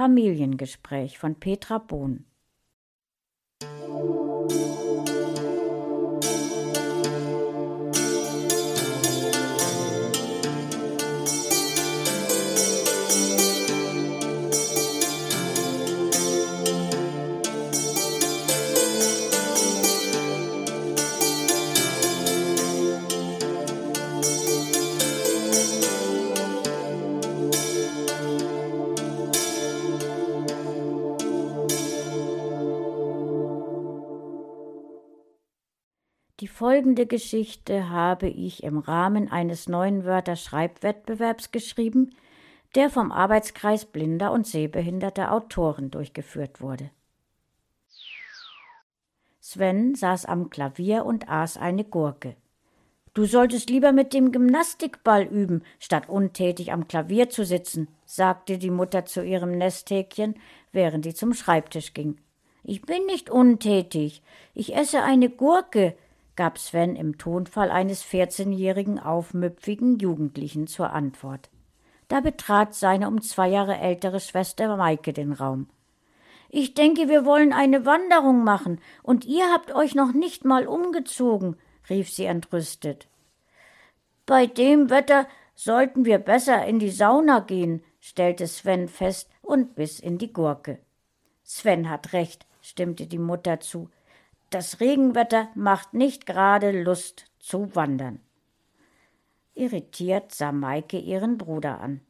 Familiengespräch von Petra Bohn. Folgende Geschichte habe ich im Rahmen eines neuen Wörter-Schreibwettbewerbs geschrieben, der vom Arbeitskreis blinder und sehbehinderter Autoren durchgeführt wurde. Sven saß am Klavier und aß eine Gurke. Du solltest lieber mit dem Gymnastikball üben, statt untätig am Klavier zu sitzen, sagte die Mutter zu ihrem Nesthäkchen, während sie zum Schreibtisch ging. Ich bin nicht untätig. Ich esse eine Gurke, gab Sven im Tonfall eines vierzehnjährigen aufmüpfigen Jugendlichen zur Antwort. Da betrat seine um zwei Jahre ältere Schwester Maike den Raum. Ich denke, wir wollen eine Wanderung machen, und ihr habt euch noch nicht mal umgezogen, rief sie entrüstet. Bei dem Wetter sollten wir besser in die Sauna gehen, stellte Sven fest und biss in die Gurke. Sven hat recht, stimmte die Mutter zu. Das Regenwetter macht nicht gerade Lust zu wandern. Irritiert sah Maike ihren Bruder an.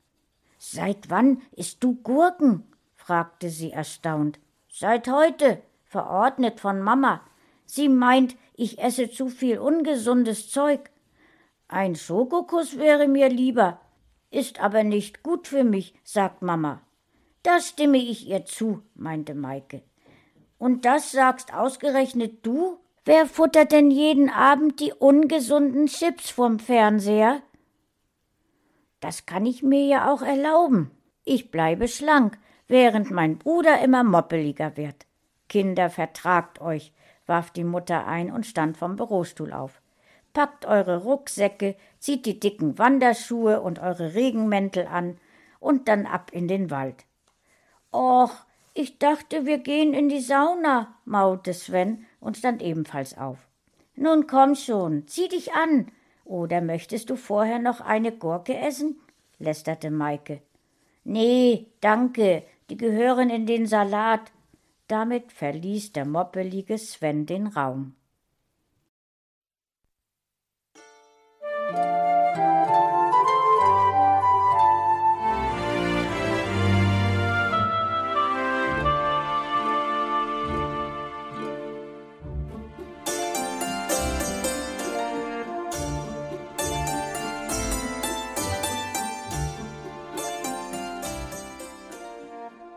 Seit wann isst du Gurken? fragte sie erstaunt. Seit heute, verordnet von Mama. Sie meint, ich esse zu viel ungesundes Zeug. Ein Schokokuss wäre mir lieber, ist aber nicht gut für mich, sagt Mama. Da stimme ich ihr zu, meinte Maike. Und das sagst ausgerechnet du? Wer futtert denn jeden Abend die ungesunden Chips vom Fernseher? Das kann ich mir ja auch erlauben. Ich bleibe schlank, während mein Bruder immer moppeliger wird. Kinder, vertragt euch, warf die Mutter ein und stand vom Bürostuhl auf. Packt eure Rucksäcke, zieht die dicken Wanderschuhe und eure Regenmäntel an und dann ab in den Wald. Och, ich dachte, wir gehen in die Sauna, maute Sven und stand ebenfalls auf. Nun komm schon, zieh dich an. Oder möchtest du vorher noch eine Gurke essen? lästerte Maike. Nee, danke, die gehören in den Salat. Damit verließ der moppelige Sven den Raum.